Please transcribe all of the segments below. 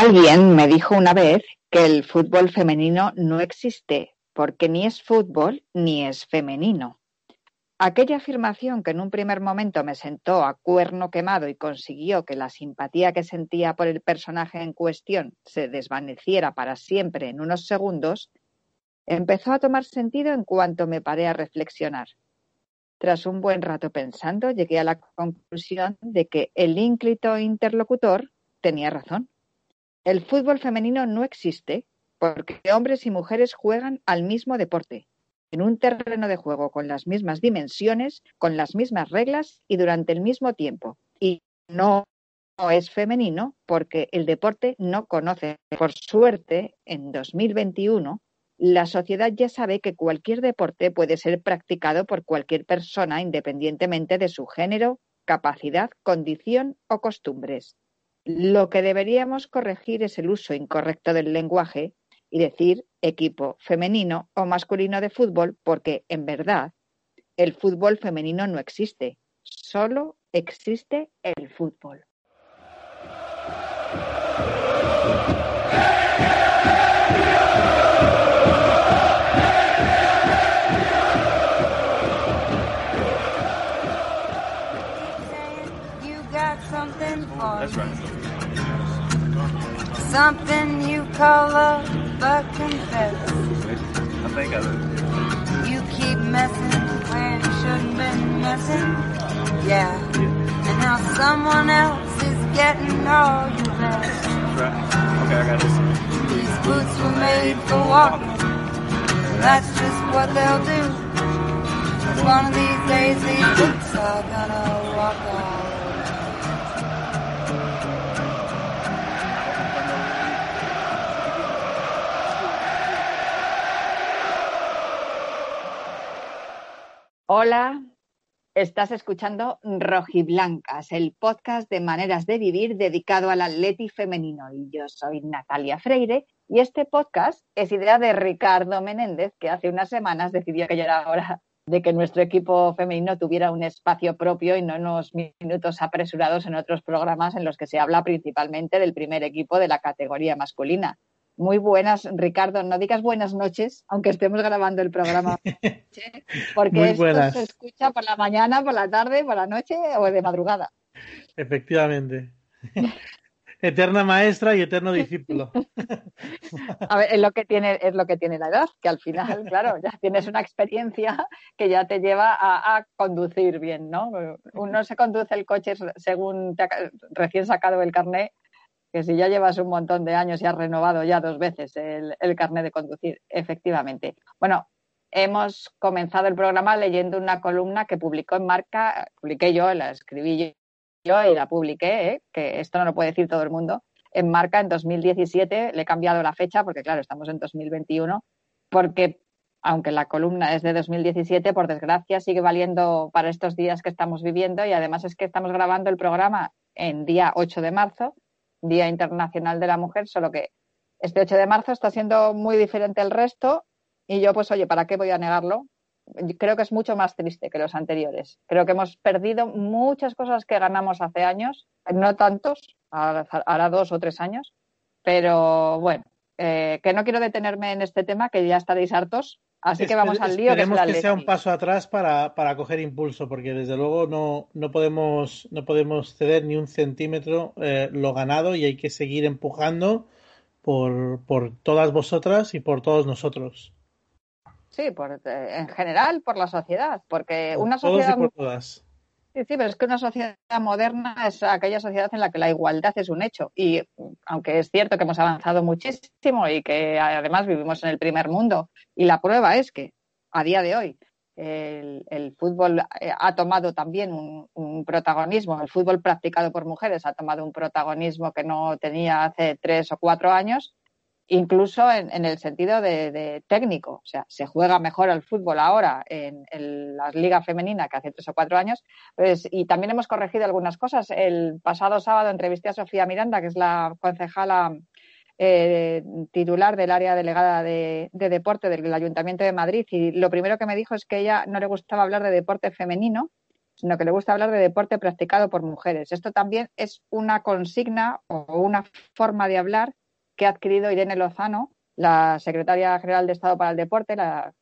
Alguien me dijo una vez que el fútbol femenino no existe porque ni es fútbol ni es femenino. Aquella afirmación que en un primer momento me sentó a cuerno quemado y consiguió que la simpatía que sentía por el personaje en cuestión se desvaneciera para siempre en unos segundos, empezó a tomar sentido en cuanto me paré a reflexionar. Tras un buen rato pensando, llegué a la conclusión de que el ínclito interlocutor tenía razón. El fútbol femenino no existe porque hombres y mujeres juegan al mismo deporte, en un terreno de juego con las mismas dimensiones, con las mismas reglas y durante el mismo tiempo. Y no es femenino porque el deporte no conoce. Por suerte, en 2021, la sociedad ya sabe que cualquier deporte puede ser practicado por cualquier persona independientemente de su género, capacidad, condición o costumbres. Lo que deberíamos corregir es el uso incorrecto del lenguaje y decir equipo femenino o masculino de fútbol porque en verdad el fútbol femenino no existe, solo existe el fútbol. Something you call love, but confess. I think I do. You keep messing when you shouldn't been messing. Yeah. And now someone else is getting all you best. That's right. Okay, I got this. These boots were made for walking. That's just what they'll do. One of these days these boots are gonna walk off. Hola, estás escuchando Rojiblancas, el podcast de maneras de vivir dedicado al atleti femenino. Y yo soy Natalia Freire y este podcast es idea de Ricardo Menéndez, que hace unas semanas decidió que ya era hora de que nuestro equipo femenino tuviera un espacio propio y no unos minutos apresurados en otros programas en los que se habla principalmente del primer equipo de la categoría masculina. Muy buenas, Ricardo. No digas buenas noches, aunque estemos grabando el programa. Porque esto se escucha por la mañana, por la tarde, por la noche o de madrugada. Efectivamente. Eterna maestra y eterno discípulo. A ver, es lo que tiene, es lo que tiene la edad, que al final, claro, ya tienes una experiencia que ya te lleva a, conducir bien, ¿no? Uno se conduce el coche según recién sacado el carnet que si ya llevas un montón de años y has renovado ya dos veces el, carnet de conducir, efectivamente. Bueno, hemos comenzado el programa leyendo una columna que publicó en Marca, publiqué yo, la escribí yo y la publiqué, ¿eh? que esto no lo puede decir todo el mundo, en Marca en 2017, le he cambiado la fecha porque claro, estamos en 2021, porque aunque la columna es de 2017, por desgracia sigue valiendo para estos días que estamos viviendo y además es que estamos grabando el programa en día 8 de marzo Día Internacional de la Mujer, solo que este 8 de marzo está siendo muy diferente al resto y yo pues oye, ¿para qué voy a negarlo? Creo que es mucho más triste que los anteriores. Creo que hemos perdido muchas cosas que ganamos hace años, no tantos, ahora dos o tres años, pero bueno, eh, que no quiero detenerme en este tema, que ya estaréis hartos, Así que vamos al lío. Queremos que, sea un paso atrás para, para coger impulso, porque desde luego no, no, podemos, no podemos ceder ni un centímetro eh, lo ganado y hay que seguir empujando por, por todas vosotras y por todos nosotros. Sí, por, eh, en general por la sociedad, porque una sociedad. Todos y por todas. Sí, pero es que una sociedad moderna es aquella sociedad en la que la igualdad es un hecho. Y aunque es cierto que hemos avanzado muchísimo y que además vivimos en el primer mundo, y la prueba es que a día de hoy el, fútbol eh, ha tomado también un, protagonismo, el fútbol practicado por mujeres ha tomado un protagonismo que no tenía hace tres o cuatro años, incluso en, el sentido de, técnico. O sea, se juega mejor el fútbol ahora en, la liga femenina que hace tres o cuatro años. Pues, y también hemos corregido algunas cosas. El pasado sábado entrevisté a Sofía Miranda, que es la concejala eh, titular del área delegada de, de, deporte del Ayuntamiento de Madrid. Y lo primero que me dijo es que ella no le gustaba hablar de deporte femenino, sino que le gusta hablar de deporte practicado por mujeres. Esto también es una consigna o una forma de hablar que ha adquirido Irene Lozano, la secretaria general de Estado para el Deporte, la,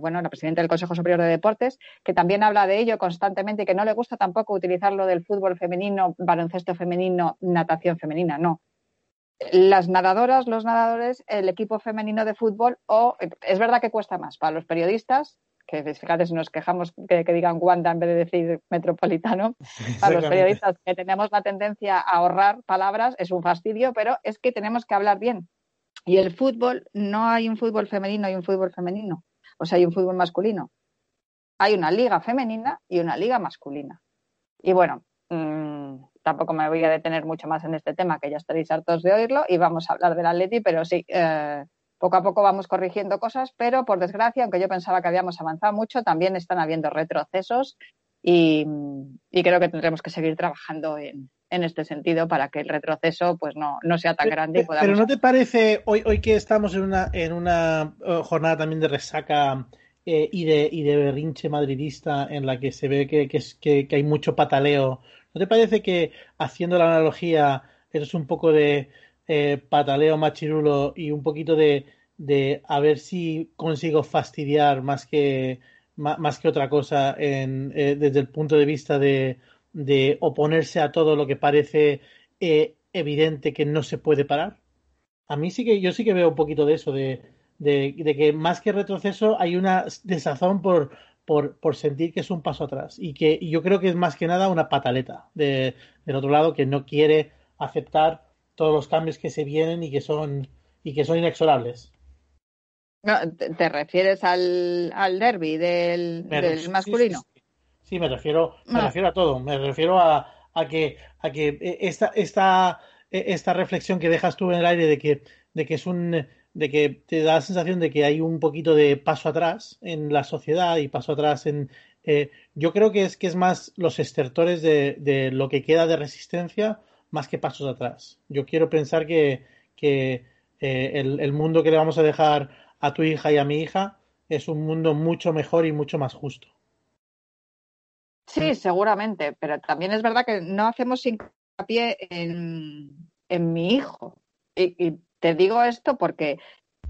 bueno, la presidenta del Consejo Superior de Deportes, que también habla de ello constantemente y que no le gusta tampoco utilizar lo del fútbol femenino, baloncesto femenino, natación femenina, no. Las nadadoras, los nadadores, el equipo femenino de fútbol, o es verdad que cuesta más para los periodistas, que fíjate si nos quejamos que, digan Wanda en vez de decir metropolitano, a los periodistas que tenemos la tendencia a ahorrar palabras es un fastidio, pero es que tenemos que hablar bien. Y el fútbol, no hay un fútbol femenino, hay un fútbol femenino, o sea, hay un fútbol masculino. Hay una liga femenina y una liga masculina. Y bueno, mmm, tampoco me voy a detener mucho más en este tema, que ya estaréis hartos de oírlo, y vamos a hablar del Atleti, pero sí, eh, poco a poco vamos corrigiendo cosas, pero por desgracia, aunque yo pensaba que habíamos avanzado mucho, también están habiendo retrocesos y, creo que tendremos que seguir trabajando en, este sentido para que el retroceso pues no, sea tan grande. Y Pero ¿no te parece, hoy, hoy que estamos en una, en una eh, jornada también de resaca eh, y, de, y de berrinche madridista en la que se ve que, que, que hay mucho pataleo, ¿no te parece que haciendo la analogía es un poco de eh, pataleo machirulo y un poquito de, de, a ver si consigo fastidiar más que, más, que otra cosa en, eh, desde el punto de vista de, de, oponerse a todo lo que parece eh, evidente que no se puede parar. A mí sí que yo sí que veo un poquito de eso, de, de, que más que retroceso hay una desazón por, por, por, sentir que es un paso atrás y que yo creo que es más que nada una pataleta de, del otro lado que no quiere aceptar todos los cambios que se vienen y que son y que son inexorables. ¿te, refieres al, al derby del, del masculino? Sí, me refiero, me refiero a todo. Me refiero a, a que, a que esta, esta, esta reflexión que dejas tú en el aire de que, de que es un de que te da la sensación de que hay un poquito de paso atrás en la sociedad y paso atrás en eh, yo creo que es que es más los estertores de, de lo que queda de resistencia más que pasos atrás. Yo quiero pensar que, que eh, el, mundo que le vamos a dejar a tu hija y a mi hija es un mundo mucho mejor y mucho más justo. Sí, seguramente, pero también es verdad que no hacemos hincapié en, en mi hijo. Y, y, te digo esto porque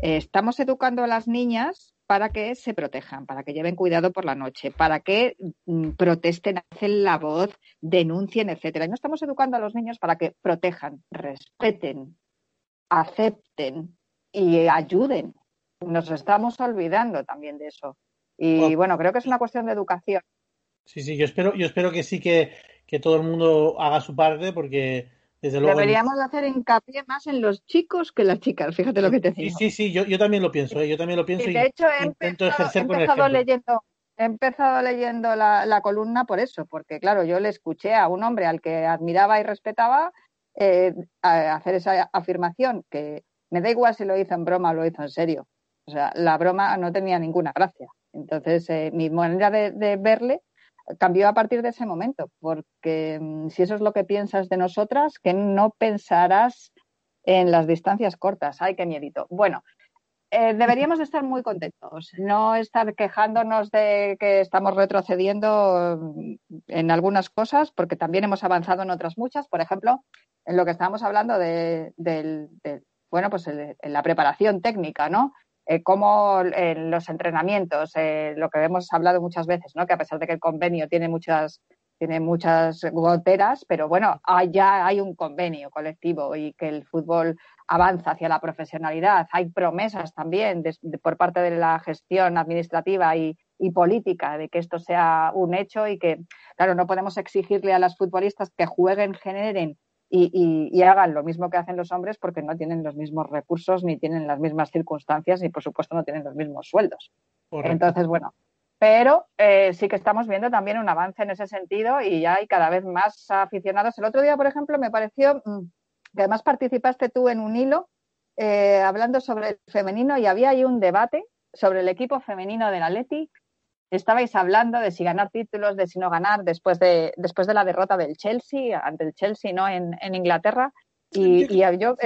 eh, estamos educando a las niñas para que se protejan, para que lleven cuidado por la noche, para que mm, protesten, hacen la voz, denuncien, etcétera. Y no estamos educando a los niños para que protejan, respeten, acepten y ayuden. Nos estamos olvidando también de eso. Y bueno, creo que es una cuestión de educación. Sí, sí, yo espero, yo espero que sí que, que todo el mundo haga su parte porque Deberíamos hacer hincapié más en los chicos que las chicas, fíjate lo que te digo. Sí, sí, sí, yo, yo también lo pienso, ¿eh? yo también lo pienso. Y de hecho, he empezado, leyendo, he empezado leyendo la, la, columna por eso, porque claro, yo le escuché a un hombre al que admiraba y respetaba eh, hacer esa afirmación, que me da igual si lo hizo en broma o lo hizo en serio. O sea, la broma no tenía ninguna gracia. Entonces, eh, mi manera de, de verle cambió a partir de ese momento, porque mm, si eso es lo que piensas de nosotras, que no pensarás en las distancias cortas. Ay, qué miedito. Bueno, eh, deberíamos estar muy contentos, no estar quejándonos de que estamos retrocediendo mm, en algunas cosas, porque también hemos avanzado en otras muchas. Por ejemplo, en lo que estábamos hablando de, bueno, pues en la preparación técnica, ¿no? Eh, cómo en los entrenamientos, eh, lo que hemos hablado muchas veces, ¿no? que a pesar de que el convenio tiene muchas, tiene muchas goteras, pero bueno, ya hay un convenio colectivo y que el fútbol avanza hacia la profesionalidad. Hay promesas también por parte de la gestión administrativa y, y política de que esto sea un hecho y que, claro, no podemos exigirle a las futbolistas que jueguen, generen y, hagan lo mismo que hacen los hombres porque no tienen los mismos recursos, ni tienen las mismas circunstancias, y por supuesto no tienen los mismos sueldos. Entonces, bueno, pero eh, sí que estamos viendo también un avance en ese sentido y ya hay cada vez más aficionados. El otro día, por ejemplo, me pareció mm, que además participaste tú en un hilo eh, hablando sobre el femenino y había ahí un debate sobre el equipo femenino del Athletic estabais hablando de si ganar títulos, de si no ganar, después de, después de la derrota del Chelsea, ante el Chelsea, ¿no? En, en Inglaterra. Y, y yo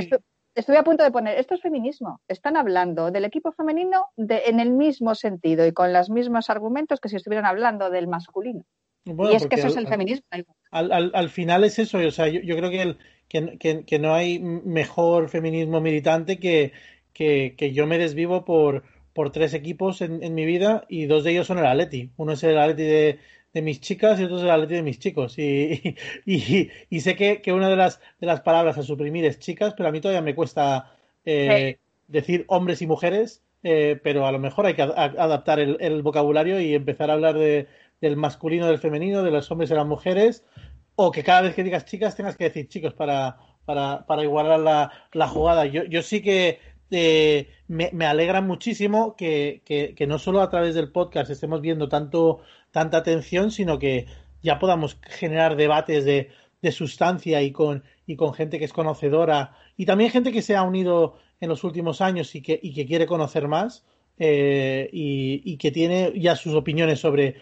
estoy a punto de poner, esto es feminismo. Están hablando del equipo femenino de, en el mismo sentido y con los mismos argumentos que si estuvieran hablando del masculino. y es que eso es el feminismo. Al, al, final es eso, o sea, yo, yo creo que, el, que, que, no hay mejor feminismo militante que, que, yo me desvivo por, por tres equipos en, en, mi vida y dos de ellos son el Atleti. Uno es el Atleti de, de mis chicas y otro es el Atleti de mis chicos. Y, y, y, sé que, que, una de las, de las palabras a suprimir es chicas, pero a mí todavía me cuesta eh, decir hombres y mujeres, eh, pero a lo mejor hay que adaptar el, el vocabulario y empezar a hablar de del masculino, del femenino, de los hombres y las mujeres, o que cada vez que digas chicas tengas que decir chicos para, para, para igualar la, la, jugada. Yo, yo sí que eh, me, alegra muchísimo que, que, no solo a través del podcast estemos viendo tanto, tanta atención, sino que ya podamos generar debates de, de sustancia y con, y con gente que es conocedora y también gente que se ha unido en los últimos años y que, y que quiere conocer más eh, y, y, que tiene ya sus opiniones sobre,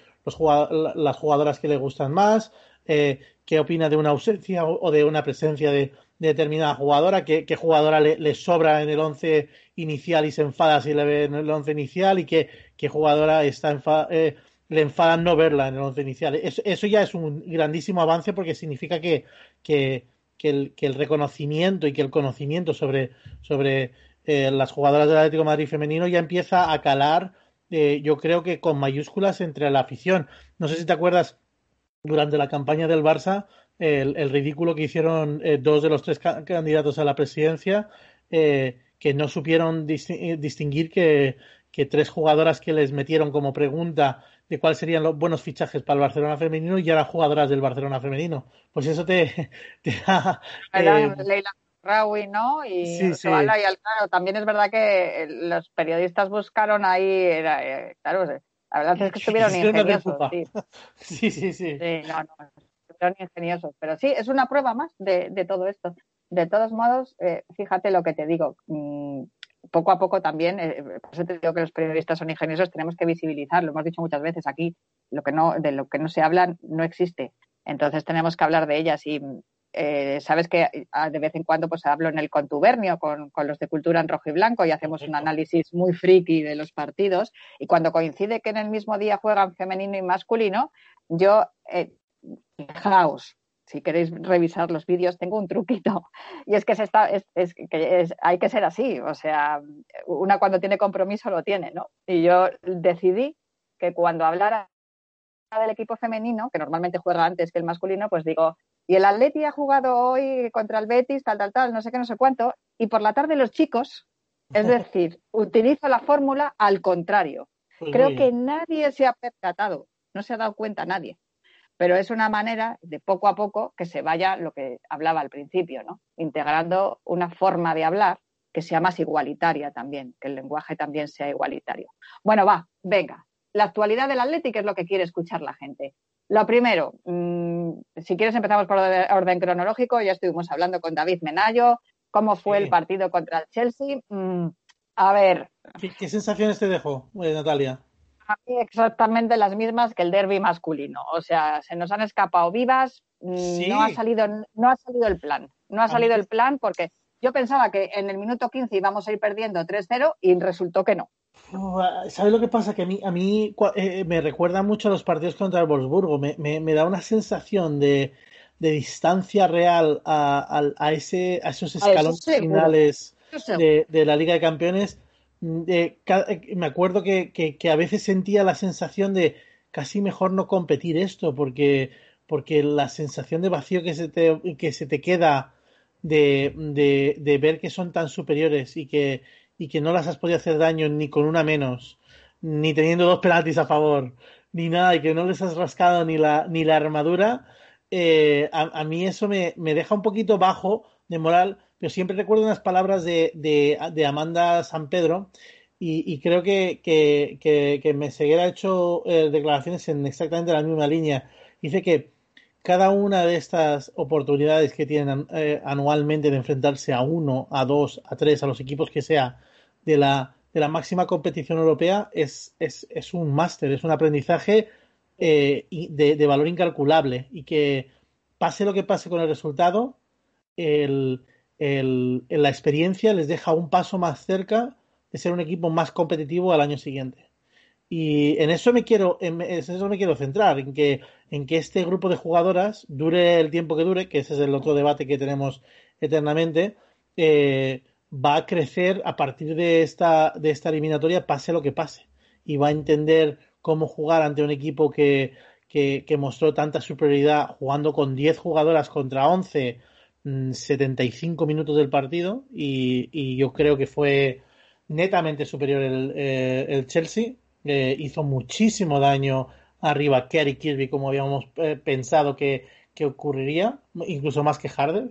las jugadoras que le gustan más, eh, qué opina de una ausencia o, de una presencia de, determinada jugadora, qué, jugadora le, sobra en el once inicial y se enfada si le ve en el once inicial y qué, qué jugadora está eh, le enfada no verla en el once inicial. Eso, ya es un grandísimo avance porque significa que, que, el, que el, reconocimiento y que el conocimiento sobre, sobre eh, las jugadoras del Atlético Madrid femenino ya empieza a calar eh, yo creo que con mayúsculas entre la afición. No sé si te acuerdas durante la campaña del Barça, el, el ridículo que hicieron eh, dos de los tres candidatos a la presidencia, eh, que no supieron eh, distinguir que, que, tres jugadoras que les metieron como pregunta de cuáles serían los buenos fichajes para el Barcelona femenino y eran jugadoras del Barcelona femenino. Pues eso te, te da... Rawi, ¿no? Y sí, sí. y claro, también es verdad que eh, los periodistas buscaron ahí, era, eh, claro, la verdad es que estuvieron ingeniosos. Sí. sí, sí, sí. no, no, estuvieron ingeniosos, pero sí, es una prueba más de, de todo esto. De todos modos, eh, fíjate lo que te digo, mmm, poco a poco también, eh, por eso te digo que los periodistas son ingeniosos, tenemos que visibilizar, lo hemos dicho muchas veces aquí, lo que no, de lo que no se habla no existe. Entonces tenemos que hablar de ellas y eh, sabes que ah, de vez en cuando pues hablo en el contubernio con, con, los de cultura en rojo y blanco y hacemos un análisis muy friki de los partidos. Y cuando coincide que en el mismo día juegan femenino y masculino, yo, eh, fijaos, si queréis revisar los vídeos, tengo un truquito. Y es que, se está, es, es, que es, hay que ser así. O sea, una cuando tiene compromiso lo tiene, ¿no? Y yo decidí que cuando hablara del equipo femenino, que normalmente juega antes que el masculino, pues digo, y el Atleti ha jugado hoy contra el Betis, tal, tal, tal, no sé qué, no sé cuánto. Y por la tarde los chicos, es decir, utilizo la fórmula al contrario. Pues Creo que nadie se ha percatado, no se ha dado cuenta nadie. Pero es una manera de poco a poco que se vaya lo que hablaba al principio, ¿no? Integrando una forma de hablar que sea más igualitaria también, que el lenguaje también sea igualitario. Bueno, va, venga. La actualidad del Atlético es lo que quiere escuchar la gente. Lo primero, mmm, si quieres empezamos por orden cronológico, ya estuvimos hablando con David Menayo, cómo fue sí. el partido contra el Chelsea. Mm, a ver. ¿Qué, ¿Qué, sensaciones te dejó, eh, Natalia? Mí exactamente las mismas que el derby masculino. O sea, se nos han escapado vivas, mm, sí. no, ha salido, no ha salido el plan. No ha salido el plan porque yo pensaba que en el minuto 15 íbamos a ir perdiendo 3-0 y resultó que no. ¿Sabes lo que pasa? Que a mí, a mí eh, me recuerda mucho a los partidos contra el Wolfsburgo. Me, me, me da una sensación de, de distancia real a, a, a, ese, a esos escalones finales de, de, la Liga de Campeones. De, me acuerdo que, que, a veces sentía la sensación de casi mejor no competir esto, porque, porque la sensación de vacío que se te, que se te queda de, de, de ver que son tan superiores y que y que no las has podido hacer daño ni con una menos, ni teniendo dos penaltis a favor, ni nada, y que no les has rascado ni la, ni la armadura, eh, a, a, mí eso me, me, deja un poquito bajo de moral, pero siempre recuerdo unas palabras de, de, de Amanda San Pedro, y, creo que, que, que, que Meseguer ha hecho eh, declaraciones en exactamente la misma línea. Dice que cada una de estas oportunidades que tienen eh, anualmente de enfrentarse a uno, a dos, a tres, a los equipos que sea de la, de la máxima competición europea es, es, es un máster, es un aprendizaje eh, de, de, valor incalculable y que pase lo que pase con el resultado, el, el, la experiencia les deja un paso más cerca de ser un equipo más competitivo al año siguiente. Y en eso me quiero, en eso me quiero centrar, en que, en que este grupo de jugadoras dure el tiempo que dure, que ese es el otro debate que tenemos eternamente, eh, va a crecer a partir de esta, de esta eliminatoria, pase lo que pase. Y va a entender cómo jugar ante un equipo que, que, mostró tanta superioridad jugando con 10 jugadoras contra 11, 75 mm, minutos del partido. Y, y yo creo que fue netamente superior el, eh, el Chelsea hizo muchísimo daño arriba Kerry Kirby como habíamos eh, pensado que, ocurriría, incluso más que Harder.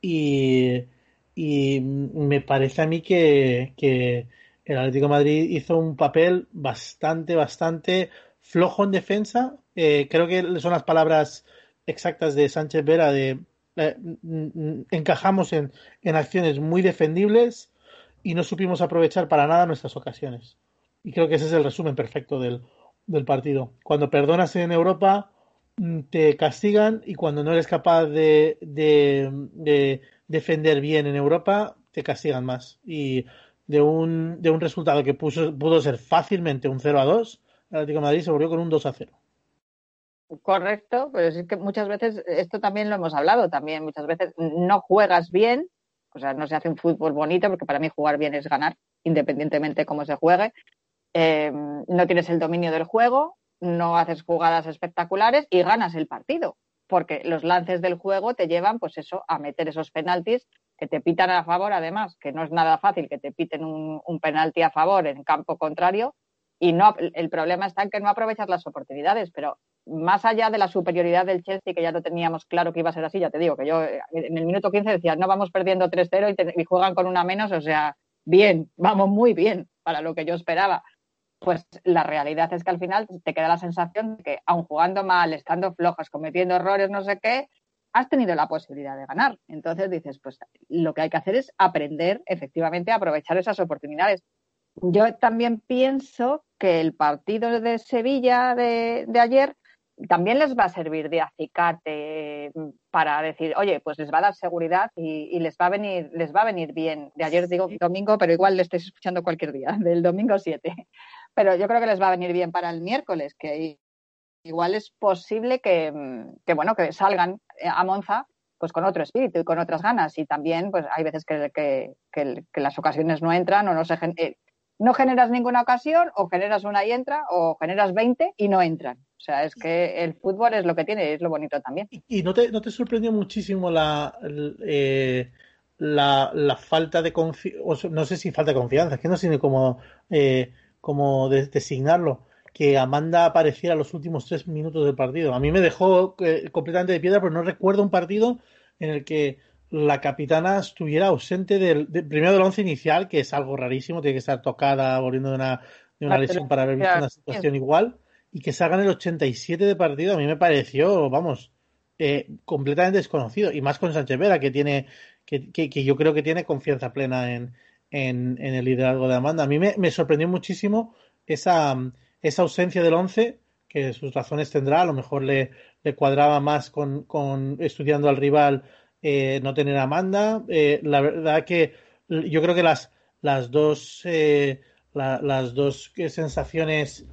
Y, me parece a mí que, el Atlético Madrid hizo un papel bastante, bastante flojo en defensa. Eh, creo que son las palabras exactas de Sánchez Vera de encajamos en, en acciones muy defendibles y no supimos aprovechar para nada nuestras ocasiones. Y creo que ese es el resumen perfecto del, partido. Cuando perdonas en Europa, mm, te castigan y cuando no eres capaz de, de, defender bien en Europa, te castigan más. Y de un, de un resultado que puso, pudo ser fácilmente un 0 a 2, el Atlético de Madrid se volvió con un 2 a 0. Correcto, pero es que muchas veces, esto también lo hemos hablado también, muchas veces no juegas bien, o sea, no se hace un fútbol bonito, porque para mí jugar bien es ganar, independientemente de cómo se juegue, Em, no tienes el dominio del juego, no haces jugadas espectaculares y ganas el partido, porque los lances del juego te llevan, pues eso, a meter esos penaltis que te pitan a favor, además, que no es nada fácil que te piten un, un penalti a favor en campo contrario, y no, el problema está en que no aprovechas las oportunidades, pero más allá de la superioridad del Chelsea, que ya lo teníamos claro que iba a ser así, ya te digo que yo eh, en el minuto 15 decía, no vamos perdiendo 3-0 y, y, juegan con una menos, o sea, bien, vamos muy bien para lo que yo esperaba pues la realidad es que al final te queda la sensación de que, aun jugando mal, estando flojas, cometiendo errores, no sé qué, has tenido la posibilidad de ganar. Entonces dices, pues lo que hay que hacer es aprender efectivamente a aprovechar esas oportunidades. Yo también pienso que el partido de Sevilla de, ayer también les va a servir de acicate para decir, oye, pues les va a dar seguridad y, les va a venir, les va a venir bien. De ayer digo domingo, pero igual le estáis escuchando cualquier día, del domingo 7 pero yo creo que les va a venir bien para el miércoles, que igual es posible que, bueno, que salgan a Monza pues con otro espíritu y con otras ganas. Y también, pues hay veces que, que, las ocasiones no entran o no se eh, no generas ninguna ocasión, o generas una y entra, o generas 20 y no entran. O sea, es que el fútbol es lo que tiene, es lo bonito también. ¿Y no te, sorprendió muchísimo la, eh, la, falta de confianza? No sé si falta de confianza, es que no sé ni cómo eh, como de, designarlo, que Amanda apareciera los últimos tres minutos del partido. A mí me dejó eh, completamente de piedra, pero no recuerdo un partido en el que la capitana estuviera ausente del, primero del once inicial, que es algo rarísimo, tiene que estar tocada, volviendo de una, de una lesión para haber visto una situación igual, y que salga en el 87 de partido, a mí me pareció, vamos, eh, completamente desconocido, y más con Sánchez Vera, que tiene, que, que, que yo creo que tiene confianza plena en, en, el liderazgo de Amanda. A mí me, sorprendió muchísimo esa, esa ausencia del 11, que sus razones tendrá, a lo mejor le, le cuadraba más con, con, estudiando al rival eh, no tener a Amanda. Eh, la verdad que yo creo que las, las dos, eh, las dos sensaciones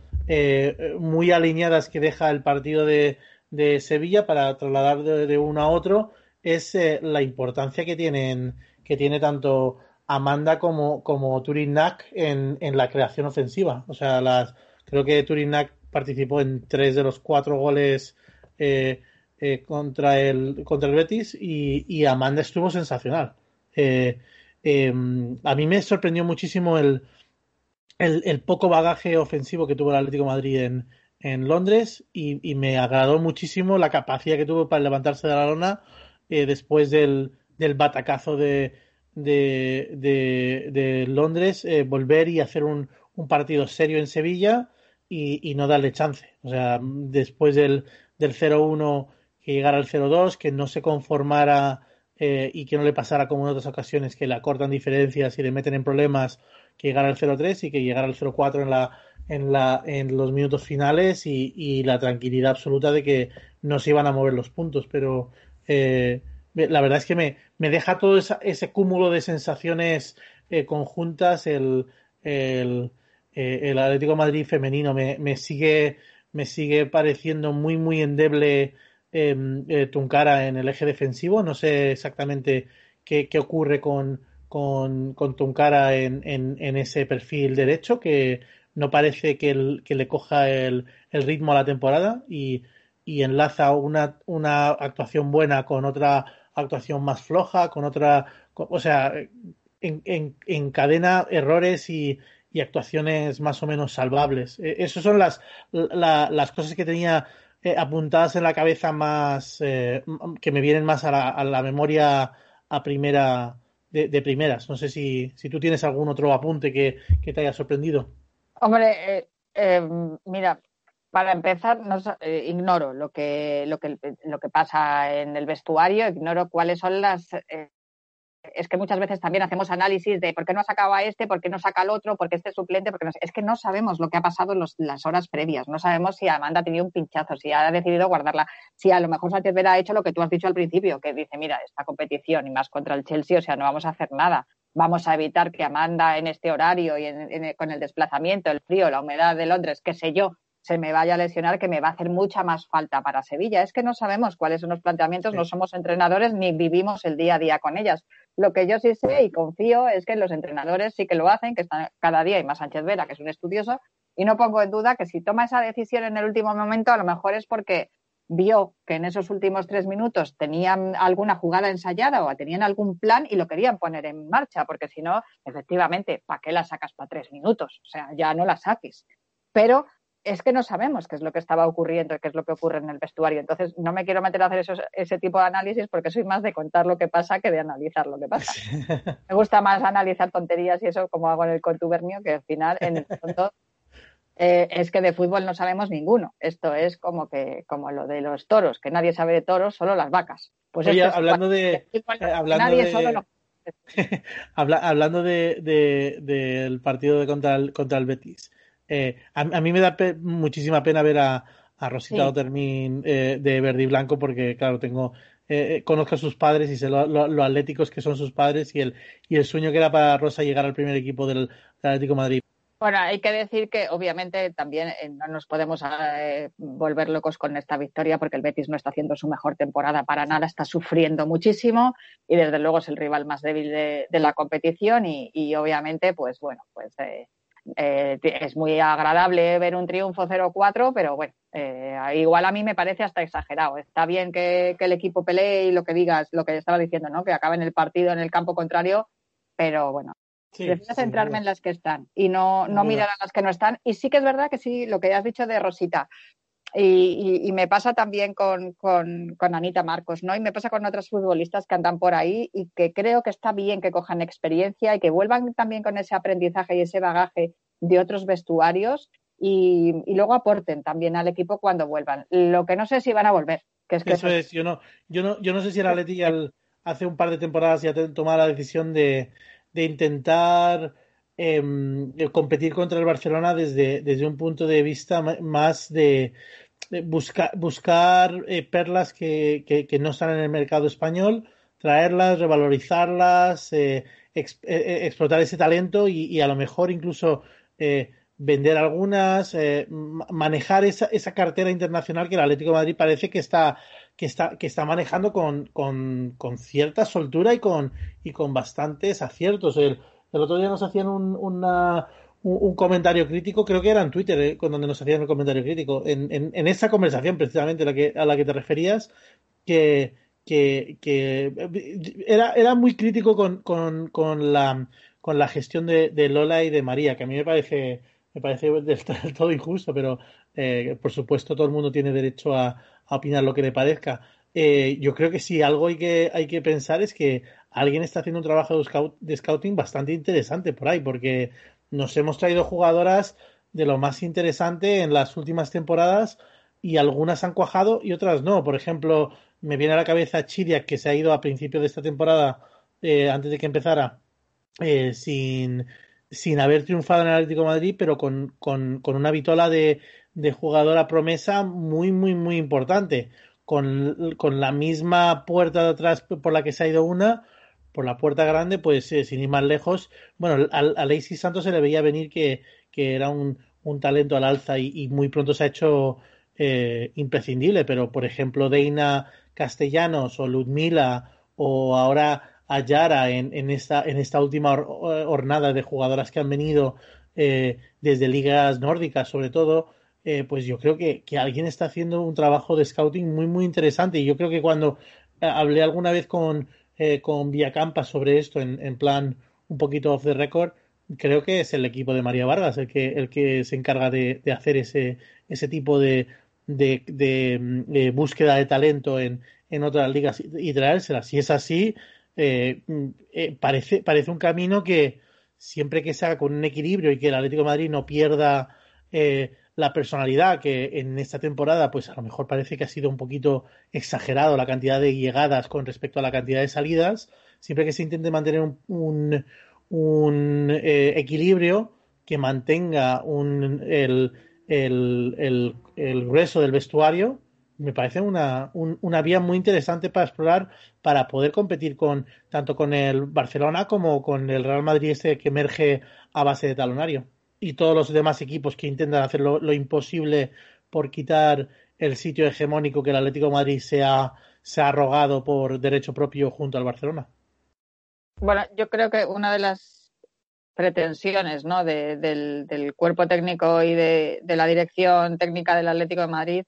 muy alineadas que deja el partido de, de Sevilla para trasladar de, de uno a otro es la importancia que tienen que tiene tanto Amanda como, como Turinnak en, en la creación ofensiva. O sea, las, creo que Turinnak participó en tres de los cuatro goles eh, eh, contra, el, contra el Betis y, y Amanda estuvo sensacional. Eh, em, a mí me sorprendió muchísimo el, el, poco bagaje ofensivo que tuvo el Atlético Madrid en, en Londres y, y, me agradó muchísimo la capacidad que tuvo para levantarse de la lona después del, del batacazo de, de, de, Londres eh, volver y hacer un, un, partido serio en Sevilla y, y, no darle chance. O sea, después del, del 0-1 que llegara al 0-2, que no se conformara eh, y que no le pasara como en otras ocasiones que le acortan diferencias y le meten en problemas, que llegara al 0-3 y que llegara al 0-4 en la en, la, en los minutos finales y, la tranquilidad absoluta de que no se iban a mover los puntos. Pero eh, la verdad es que me, me deja todo ese cúmulo de sensaciones eh, conjuntas el, el, el Atlético Madrid femenino me, me, sigue me sigue pareciendo muy muy endeble em, Tuncara en el eje defensivo. No sé exactamente qué, ocurre con, con, con Tuncara en, en, ese perfil derecho, que no parece que, le coja el, ritmo a la temporada y, enlaza una, una, actuación buena con otra actuación más floja, con otra, o sea, en, en, encadena errores y, actuaciones más o menos salvables. E, esas son las, la, las cosas que tenía eh, apuntadas en la cabeza más, eh, que me vienen más a la, a la memoria a primera de, primeras. No sé si, si, tú tienes algún otro apunte que, que te haya sorprendido. Hombre, eh, mira, para empezar, no, ignoro lo que, lo, que, lo que pasa en el vestuario, ignoro cuáles son las es que muchas veces también hacemos análisis de por qué no ha sacado a este, por qué no saca al otro, por qué este suplente, porque no, es que no sabemos lo que ha pasado en las horas previas, no sabemos si Amanda ha tenido un pinchazo, si ha decidido guardarla, si a lo mejor Sánchez Vera ha hecho lo que tú has dicho al principio, que dice, mira, esta competición y más contra el Chelsea, o sea, no vamos a hacer nada, vamos a evitar que Amanda en este horario y en, con el desplazamiento, el frío, la humedad de Londres, qué sé yo, se me vaya a lesionar, que me va a hacer mucha más falta para Sevilla. Es que no sabemos cuáles son los planteamientos, sí. no somos entrenadores ni vivimos el día a día con ellas. Lo que yo sí sé y confío es que los entrenadores sí que lo hacen, que están cada día, y más Sánchez Vera, que es un estudioso, y no pongo en duda que si toma esa decisión en el último momento, a lo mejor es porque vio que en esos últimos tres minutos tenían alguna jugada ensayada o tenían algún plan y lo querían poner en marcha, porque si no, efectivamente, ¿para qué la sacas para tres minutos? O sea, ya no la saques. Pero es que no sabemos qué es lo que estaba ocurriendo y qué es lo que ocurre en el vestuario. Entonces, no me quiero meter a hacer esos, ese tipo de análisis porque soy más de contar lo que pasa que de analizar lo que pasa. me gusta más analizar tonterías y eso, como hago en el contubernio, que al final, en el fondo, eh, es que de fútbol no sabemos ninguno. Esto es como que como lo de los toros, que nadie sabe de toros, solo las vacas. Pues Oye, hablando de, hablando nadie de... solo lo Habla, hablando de, de, del partido de contra el, contra el Betis, eh, a, a, mí me da pe muchísima pena ver a, a Rosita sí. Otermin eh, de verde y blanco porque, claro, tengo eh, conozco a sus padres y sé lo, lo, lo, atléticos que son sus padres y el, y el sueño que era para Rosa llegar al primer equipo del, del Atlético Madrid. Bueno, hay que decir que obviamente también eh, no nos podemos eh, volver locos con esta victoria porque el Betis no está haciendo su mejor temporada para nada, está sufriendo muchísimo y desde luego es el rival más débil de, de la competición y, y, obviamente, pues bueno, pues eh, es muy agradable ver un triunfo 0-4, pero bueno, eh, igual a mí me parece hasta exagerado. Está bien que, que, el equipo pelee y lo que digas, lo que estaba diciendo, ¿no? Que acaben el partido en el campo contrario, pero bueno. Sí, prefiero centrarme en las que están y no, no mirar a las que no están. Y sí que es verdad que sí, lo que has dicho de Rosita, y, y, y, me pasa también con, con, con, Anita Marcos, ¿no? Y me pasa con otras futbolistas que andan por ahí y que creo que está bien que cojan experiencia y que vuelvan también con ese aprendizaje y ese bagaje de otros vestuarios y, y luego aporten también al equipo cuando vuelvan. Lo que no sé si van a volver. Que es que eso, eso es, yo no, yo no, yo no sé si el Atleti hace un par de temporadas ya tomado la decisión de, de intentar eh, competir contra el Barcelona desde, desde un punto de vista más de, de buscar, eh, perlas que, que, no están en el mercado español, traerlas, revalorizarlas, eh, eh, explotar ese talento y, y, a lo mejor incluso vender algunas, manejar esa, esa, cartera internacional que el Atlético de Madrid parece que está que está, que está manejando con, con, con cierta soltura y con, y con bastantes aciertos. El otro día nos hacían un, un, un, comentario crítico, creo que era en Twitter, eh, donde nos hacían el comentario crítico, en, en, esa conversación precisamente la que, a la que te referías, que, que, que era, era muy crítico con, con, con, la, con la gestión de, de, Lola y de María, que a mí me parece, me parece del, todo injusto, pero eh, por supuesto todo el mundo tiene derecho a, a opinar lo que le parezca. Eh, yo creo que sí, algo hay que, hay que pensar es que alguien está haciendo un trabajo de, scout, de scouting bastante interesante por ahí, porque nos hemos traído jugadoras de lo más interesante en las últimas temporadas y algunas han cuajado y otras no. Por ejemplo, me viene a la cabeza Chiria, que se ha ido a principio de esta temporada, eh, antes de que empezara, eh, sin, sin haber triunfado en el Atlético Madrid, pero con, con, con una vitola de, de jugadora promesa muy, muy, muy importante. Con, con, la misma puerta de atrás por la que se ha ido una, por la puerta grande, pues eh, sin ir más lejos, bueno, a, a Santos se le veía venir que, que era un, un talento al alza y, muy pronto se ha hecho eh, imprescindible, pero por ejemplo Deina Castellanos o Ludmila o ahora Ayara en, en, esta, en esta última jornada de jugadoras que han venido eh, desde ligas nórdicas sobre todo, pues yo creo que, que, alguien está haciendo un trabajo de scouting muy muy interesante. Y yo creo que cuando hablé alguna vez con, con Villacampa sobre esto en, en plan un poquito off the record, creo que es el equipo de María Vargas el que, el que se encarga de, hacer ese, ese tipo de, de, búsqueda de talento en, en otras ligas y traérsela. Si es así, eh, eh, parece, parece un camino que siempre que se haga con un equilibrio y que el Atlético Madrid no pierda eh, la personalidad, que en esta temporada, pues a lo mejor parece que ha sido un poquito exagerado la cantidad de llegadas con respecto a la cantidad de salidas, siempre que se intente mantener un un eh, equilibrio que mantenga un, el, el, el, grueso del vestuario, me parece una, una vía muy interesante para explorar, para poder competir con tanto con el Barcelona como con el Real Madrid este que emerge a base de talonario. Y todos los demás equipos que intentan hacer lo, lo imposible por quitar el sitio hegemónico que el Atlético de Madrid se ha, se ha arrogado por derecho propio junto al Barcelona. Bueno, yo creo que una de las pretensiones ¿no? del, cuerpo técnico y de, la dirección técnica del Atlético de Madrid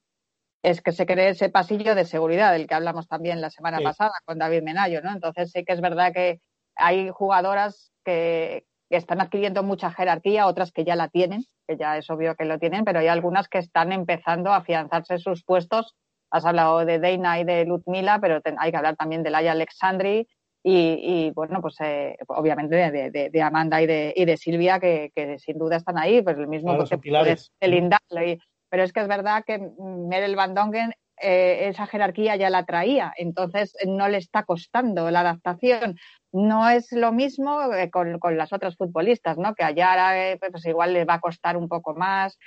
es que se cree ese pasillo de seguridad del que hablamos también la semana pasada con David Menayo, ¿no? Entonces sí que es verdad que hay jugadoras que, están adquiriendo mucha jerarquía, otras que ya la tienen, que ya es obvio que lo tienen, pero hay algunas que están empezando a afianzarse sus puestos. Has hablado de Deina y de Ludmila, pero hay que hablar también de Laia Alexandri, y, bueno, pues eh, obviamente de, de, Amanda y de, y de Silvia, que, que, sin duda están ahí, pues el mismo que el Indal. Pero es que es verdad que Merel Van Dongen eh, esa jerarquía ya la traía, entonces no le está costando la adaptación. No es lo mismo eh, con, con, las otras futbolistas, ¿no? Que allá pues igual le va a costar un poco más,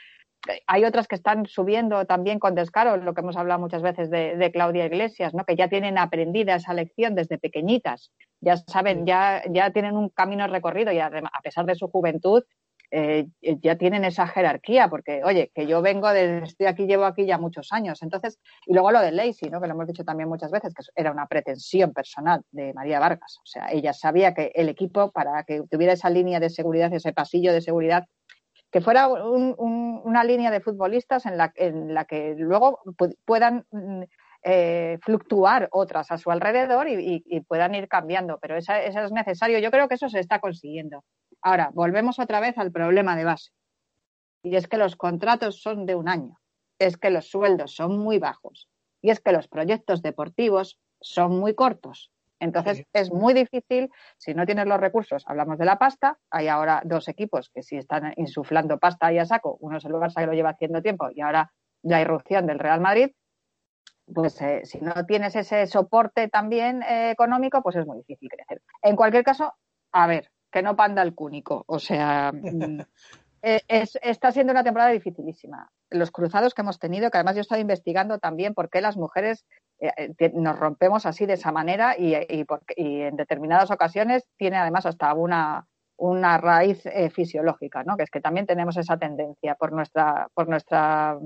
hay otras que están subiendo también con descaro, lo que hemos hablado muchas veces de, Claudia Iglesias, ¿no? que ya tienen aprendida esa lección desde pequeñitas, ya saben, ya, ya tienen un camino recorrido y a pesar de su juventud, eh, ya tienen esa jerarquía, porque, oye, que yo vengo de, estoy aquí, llevo aquí ya muchos años. Entonces, y luego lo de Lacey, ¿no? que lo hemos dicho también muchas veces, que era una pretensión personal de María Vargas. O sea, ella sabía que el equipo, para que tuviera esa línea de seguridad, ese pasillo de seguridad, que fuera una línea de futbolistas en la, en la que luego puedan mm, eh, fluctuar otras a su alrededor y, puedan ir cambiando, pero eso, es necesario. Yo creo que eso se está consiguiendo. Ahora, volvemos otra vez al problema de base. Y es que los contratos son de un año, es que los sueldos son muy bajos y es que los proyectos deportivos son muy cortos. Entonces es muy difícil, si no tienes los recursos, hablamos de la pasta, hay ahora dos equipos que sí están insuflando pasta ahí a saco, uno es el Barça que lo lleva haciendo tiempo y ahora la irrupción del Real Madrid, pues eh, si no tienes ese soporte también eh, económico, pues es muy difícil crecer. En cualquier caso, a ver, que no panda el cúnico, o sea, mm, eh, está siendo una temporada dificilísima. Los cruzados que hemos tenido, que además yo he estado investigando también por qué las mujeres eh, eh, nos rompemos así de esa manera y, en determinadas ocasiones tiene además hasta una, una raíz eh, fisiológica, ¿no? Que es que también tenemos esa tendencia por nuestra por nuestra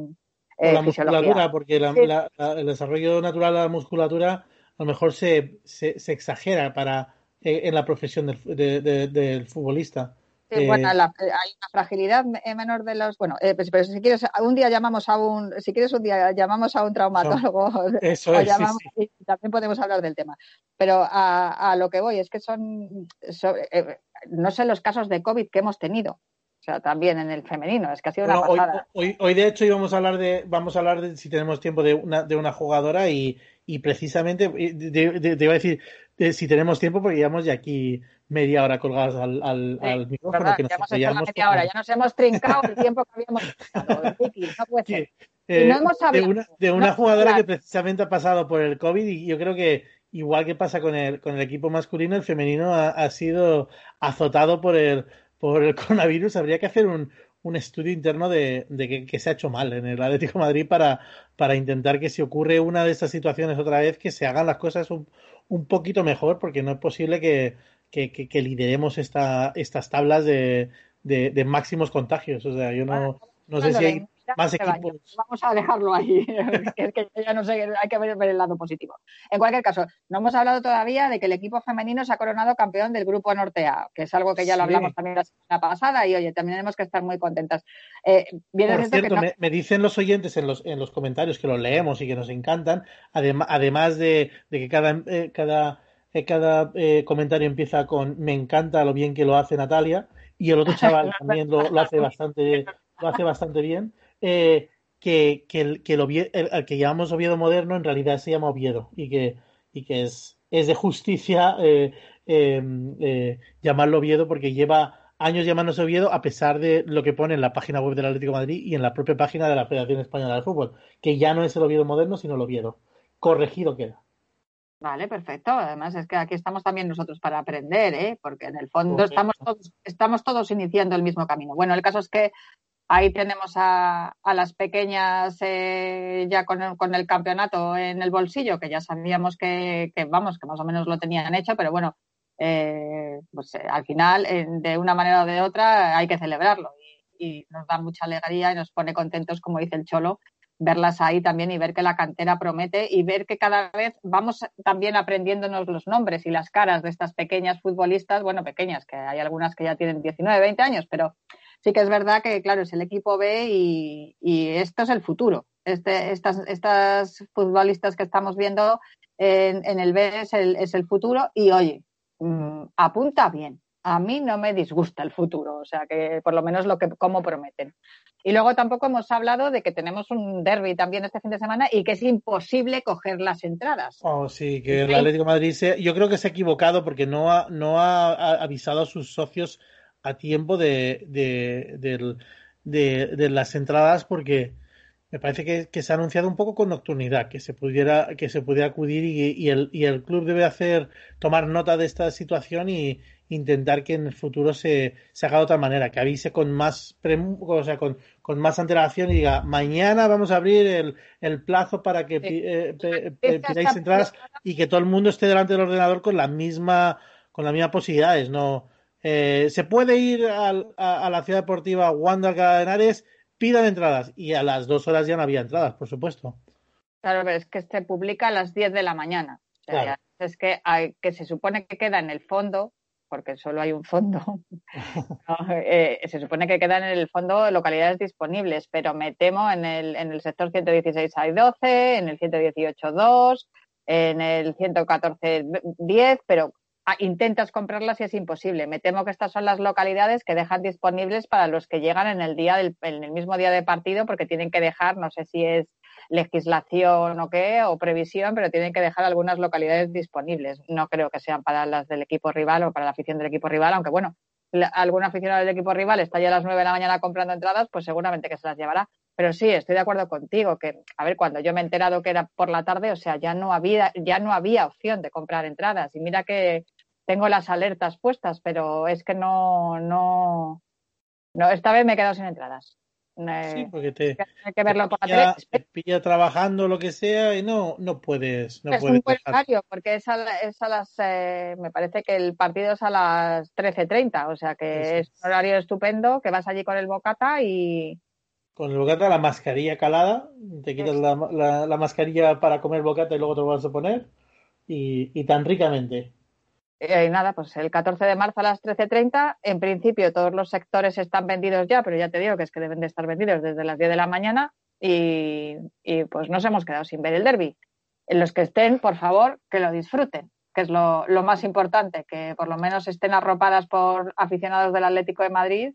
la musculatura, porque el desarrollo natural de la musculatura a lo mejor se, se, se exagera para en la profesión del, del futbolista. Sí, bueno, eh, eh, hay una fragilidad menor de los. Bueno, eh, pues, pero si quieres, un día llamamos a un. Si quieres, un día llamamos a un traumatólogo. Eso es, Y también podemos hablar del tema. Pero a, lo que voy es que son. no sé los casos de COVID que hemos tenido. O sea, también en el femenino. Es que ha sido una pasada. Hoy, hoy, de hecho, íbamos a hablar de. Vamos a hablar de si tenemos tiempo de una, de una jugadora y, y precisamente. Te iba a decir si tenemos tiempo, porque llevamos ya aquí media hora colgadas al, al, al micrófono. que nos ya hemos hora, ya nos hemos trincado el tiempo que habíamos estado. no puede ser. Eh, no hemos de una, de una jugadora que precisamente ha pasado por el COVID y yo creo que igual que pasa con el, con el equipo masculino, el femenino ha, ha sido azotado por el, por el coronavirus. Habría que hacer un, un estudio interno de, de que, se ha hecho mal en el Atlético Madrid para, para intentar que si ocurre una de estas situaciones otra vez, que se hagan las cosas un, un poquito mejor, porque no es posible que, que, lideremos esta, estas tablas de, de, máximos contagios. O sea, yo no, no sé si hay más equipos. Vamos a dejarlo ahí. es que ya no sé, hay que ver el lado positivo. En cualquier caso, no hemos hablado todavía de que el equipo femenino se ha coronado campeón del grupo Norte A, que es algo que ya lo hablamos también la semana pasada y oye, también tenemos que estar muy contentas. Eh, Por cierto, me, dicen los oyentes en los, en los comentarios que los leemos y que nos encantan, además de, que cada, eh, cada, eh, cada comentario empieza con me encanta lo bien que lo hace Natalia y el otro chaval también lo, lo hace bastante lo hace bastante bien eh, que, que, el, que, el, que llamamos Oviedo moderno en realidad se llama Oviedo y que, y que es, es de justicia eh, em, eh, llamarlo Oviedo porque lleva años llamándose Oviedo a pesar de lo que pone en la página web del Atlético de Madrid y en la propia página de la Federación Española de Fútbol, que ya no es el Oviedo moderno, sino el Oviedo. Corregido queda. Vale, perfecto. Además es que aquí estamos también nosotros para aprender, ¿eh? porque en el fondo estamos todos, estamos todos iniciando el mismo camino. Bueno, el caso es que Ahí tenemos a, las pequeñas eh, ya con el, con el, campeonato en el bolsillo, que ya sabíamos que, vamos, que más o menos lo tenían hecho, pero bueno, eh, pues eh, al final, de una manera o de otra, hay que celebrarlo. Y, nos da mucha alegría y nos pone contentos, como dice el Cholo, verlas ahí también y ver que la cantera promete y ver que cada vez vamos también aprendiéndonos los nombres y las caras de estas pequeñas futbolistas, bueno, pequeñas, que hay algunas que ya tienen 19, 20 años, pero sí que es verdad que, claro, es el equipo B y, esto es el futuro. Este, estas, estas futbolistas que estamos viendo en, el B es el, es el, futuro y, oye, mm, apunta bien. A mí no me disgusta el futuro, o sea que por lo menos lo que como prometen. Y luego tampoco hemos hablado de que tenemos un derby también este fin de semana y que es imposible coger las entradas. Oh, sí, que el Atlético de Madrid se, yo creo que se ha equivocado porque no ha, no ha avisado a sus socios a tiempo de, de, las entradas porque me parece que, se ha anunciado un poco con nocturnidad que se pudiera que se pudiera acudir y, el, y el club debe hacer tomar nota de esta situación y intentar que en el futuro se, se haga de otra manera que avise con más o sea, con, con más antelación y diga mañana vamos a abrir el, el plazo para que eh, pidáis entradas y que todo el mundo esté delante del ordenador con la misma con las mismas posibilidades no eh, se puede ir a, la ciudad deportiva Wanda Henares, pidan entradas. Y a las dos horas ya no había entradas, por supuesto. Claro, pero es que se publica a las 10 de la mañana. Es que, hay, que se supone que queda en el fondo, porque solo hay un fondo. Eh, se supone que quedan en el fondo localidades disponibles, pero me temo en el, en el sector 116 hay 12, en el 118 2, en el 114 10, pero intentas comprarlas y es imposible. Me temo que estas son las localidades que dejan disponibles para los que llegan en el día del, en el mismo día de partido porque tienen que dejar, no sé si es legislación o qué, o previsión, pero tienen que dejar algunas localidades disponibles. No creo que sean para las del equipo rival o para la afición del equipo rival, aunque bueno, algún aficionado del equipo rival está ya a las nueve de la mañana comprando entradas, pues seguramente que se las llevará. Pero sí, estoy de acuerdo contigo que, a ver, cuando yo me he enterado que era por la tarde, o sea, ya no había, ya no había opción de comprar entradas. Y mira que tengo las alertas puestas, pero es que no, no, no, esta vez me he quedado sin entradas. Sí, porque te, hay que verlo por pilla, te pilla trabajando lo que sea y no, no puedes. No es un buen horario, porque es a, es a las, eh, me parece que el partido es a las 13.30, o sea que es un horario estupendo, que vas allí con el bocata y... Con el bocata, la mascarilla calada, te quitas la, la, mascarilla para comer bocata y luego te lo vas a poner y, y tan ricamente. Eh, nada, pues el 14 de marzo a las 13.30, en principio todos los sectores están vendidos ya, pero ya te digo que es que deben de estar vendidos desde las 10 de la mañana y, pues nos hemos quedado sin ver el derby. Los que estén, por favor, que lo disfruten, que es lo, lo más importante, que por lo menos estén arropadas por aficionados del Atlético de Madrid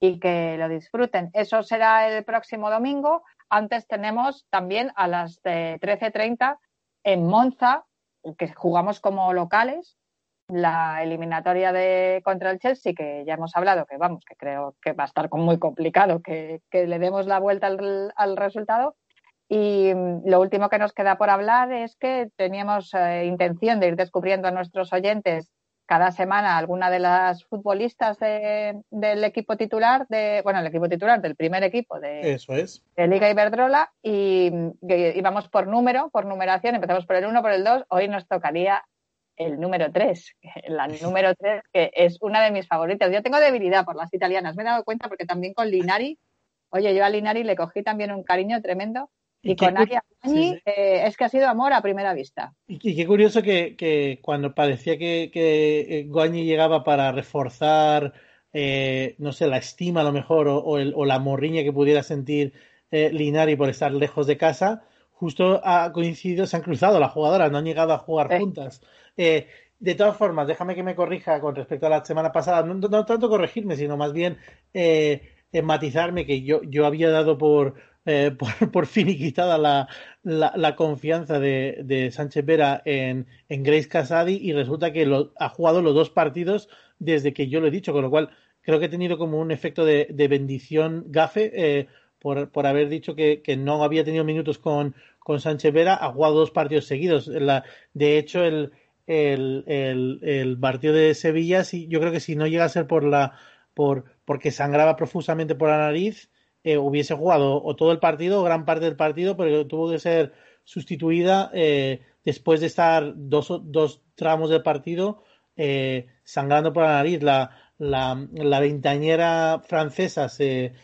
y que lo disfruten. Eso será el próximo domingo. Antes tenemos también a las 13.30 en Monza, que jugamos como locales, la eliminatoria de contra el Chelsea, que ya hemos hablado, que vamos, que creo que va a estar muy complicado que, le demos la vuelta al, resultado. Y mm, lo último que nos queda por hablar es que teníamos eh, intención de ir descubriendo a nuestros oyentes cada semana alguna de las futbolistas del equipo titular, de, bueno, el equipo titular del primer equipo de, Eso es. de Liga Iberdrola y, y, vamos por número, por numeración, empezamos por el 1, por el 2, hoy nos tocaría el número 3, la número 3, que es una de mis favoritas. Yo tengo debilidad por las italianas, me he dado cuenta porque también con Linari, oye, yo a Linari le cogí también un cariño tremendo. Y, con Aria eh, es que ha sido amor a primera vista. Y, qué curioso que, cuando parecía que, que Guañi llegaba para reforzar, eh, no sé, la estima a lo mejor o, o, la morriña que pudiera sentir eh, Linari por estar lejos de casa, justo ha coincidido, se han cruzado las jugadoras, no han llegado a jugar juntas. Eh, de todas formas, déjame que me corrija con respecto a la semana pasada, no, tanto corregirme, sino más bien eh, matizarme que yo, yo había dado por, eh, por, por, finiquitada la, la, confianza de, de, Sánchez Vera en, en Grace Casadi y resulta que lo, ha jugado los dos partidos desde que yo lo he dicho, con lo cual creo que he tenido como un efecto de, de bendición gafe eh, por, por, haber dicho que, que, no había tenido minutos con, con Sánchez Vera, ha jugado dos partidos seguidos. La, de hecho, el, el, el, partido de Sevilla, sí, yo creo que si no llega a ser por la por porque sangraba profusamente por la nariz, eh, hubiese jugado o todo el partido o gran parte del partido, pero tuvo que ser sustituida eh, después de estar dos, dos tramos del partido eh, sangrando por la nariz. La, la, la veintañera francesa se,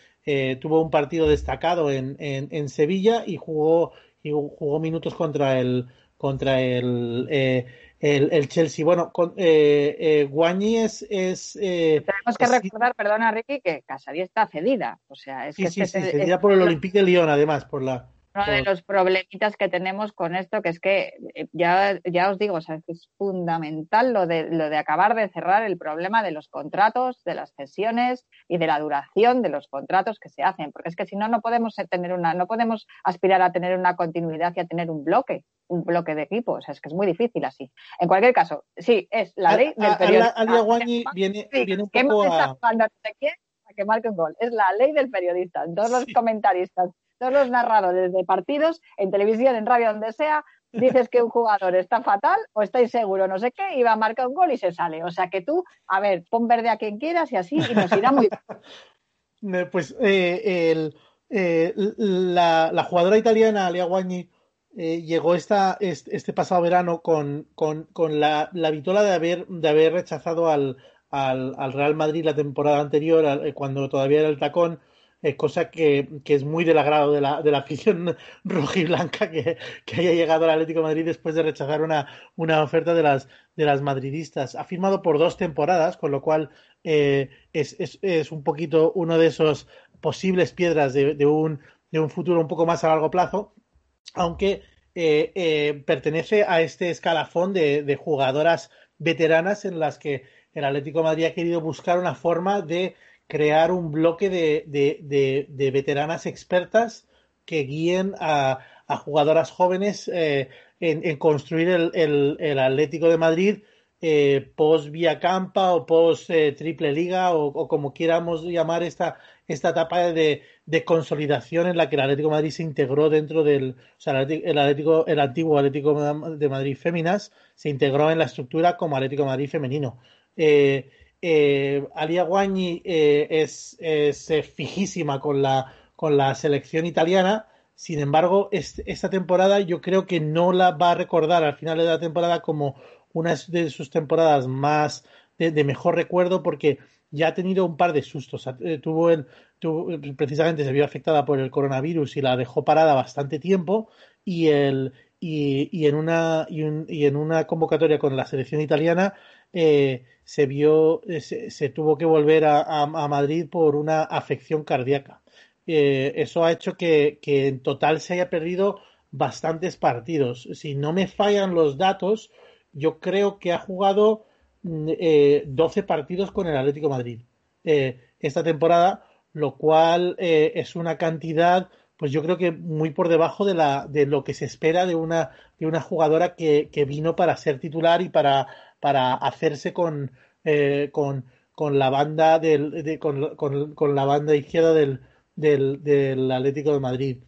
tuvo un partido destacado en, en, en Sevilla y jugó y jugó minutos contra el contra el, eh, el, el, Chelsea. Bueno, con, eh, eh, Guañi es... es eh, Tenemos que recordar, perdona Ricky, que Casadí está cedida. O sea, es sí, que sí, es, sí, cedida por el Olympique de Lyon, además, por la uno de los problemitas que tenemos con esto, que es que eh, ya, ya os digo, o sea, es fundamental lo de, lo de acabar de cerrar el problema de los contratos, de las cesiones y de la duración de los contratos que se hacen, porque es que si no, no podemos tener una, no podemos aspirar a tener una continuidad y a tener un bloque, un bloque de equipo, o sea, es que es muy difícil así. En cualquier caso, sí, es la ley del periodista. Guañi viene, sí, viene un poco a... a que marque un gol. Es la ley del periodista. Todos los comentaristas todos los narradores de partidos, en televisión, en radio, donde sea, dices que un jugador está fatal o está inseguro, no sé qué, y va a marcar un gol y se sale. O sea que tú, a ver, pon verde a quien quieras y así, y nos irá muy bien. Pues eh, el, eh, la, la, jugadora italiana, Alia Guagni, eh, llegó esta, este, pasado verano con, con, con la, la, vitola de haber, de haber rechazado al, al, al Real Madrid la temporada anterior, cuando todavía era el tacón, cosa que, que, es muy del agrado de la, de la afición rojiblanca que, que haya llegado al Atlético Madrid después de rechazar una, una oferta de las, de las madridistas. Ha firmado por dos temporadas, con lo cual eh, es, es, es, un poquito uno de esos posibles piedras de, de, un, de un futuro un poco más a largo plazo, aunque eh, eh, pertenece a este escalafón de, de, jugadoras veteranas en las que el Atlético Madrid ha querido buscar una forma de crear un bloque de, de, de, veteranas expertas que guíen a, a jugadoras jóvenes eh, en, en, construir el, el, el, Atlético de Madrid eh, post vía campa o post eh, triple liga o, o, como quieramos llamar esta, esta etapa de, de, consolidación en la que el Atlético de Madrid se integró dentro del o sea, el, Atlético, el antiguo Atlético de Madrid Féminas se integró en la estructura como Atlético de Madrid femenino. Eh, eh, Alia Guagni eh, es, es, fijísima con la, con la selección italiana. Sin embargo, esta temporada yo creo que no la va a recordar al final de la temporada como una de sus temporadas más de, mejor recuerdo porque ya ha tenido un par de sustos. Eh, tuvo precisamente se vio afectada por el coronavirus y la dejó parada bastante tiempo y el y, y en una y, un, y en una convocatoria con la selección italiana eh, se vio, eh, se, se, tuvo que volver a, Madrid por una afección cardíaca. Eh, eso ha hecho que, que, en total se haya perdido bastantes partidos. Si no me fallan los datos, yo creo que ha jugado mm, eh, 12 partidos con el Atlético Madrid esta temporada, lo cual es una cantidad pues yo creo que muy por debajo de, la, de lo que se espera de una, de una jugadora que, que vino para ser titular y para para hacerse con, eh, con, con, la banda del, de, con, con, con, la banda izquierda del, del, del Atlético de Madrid.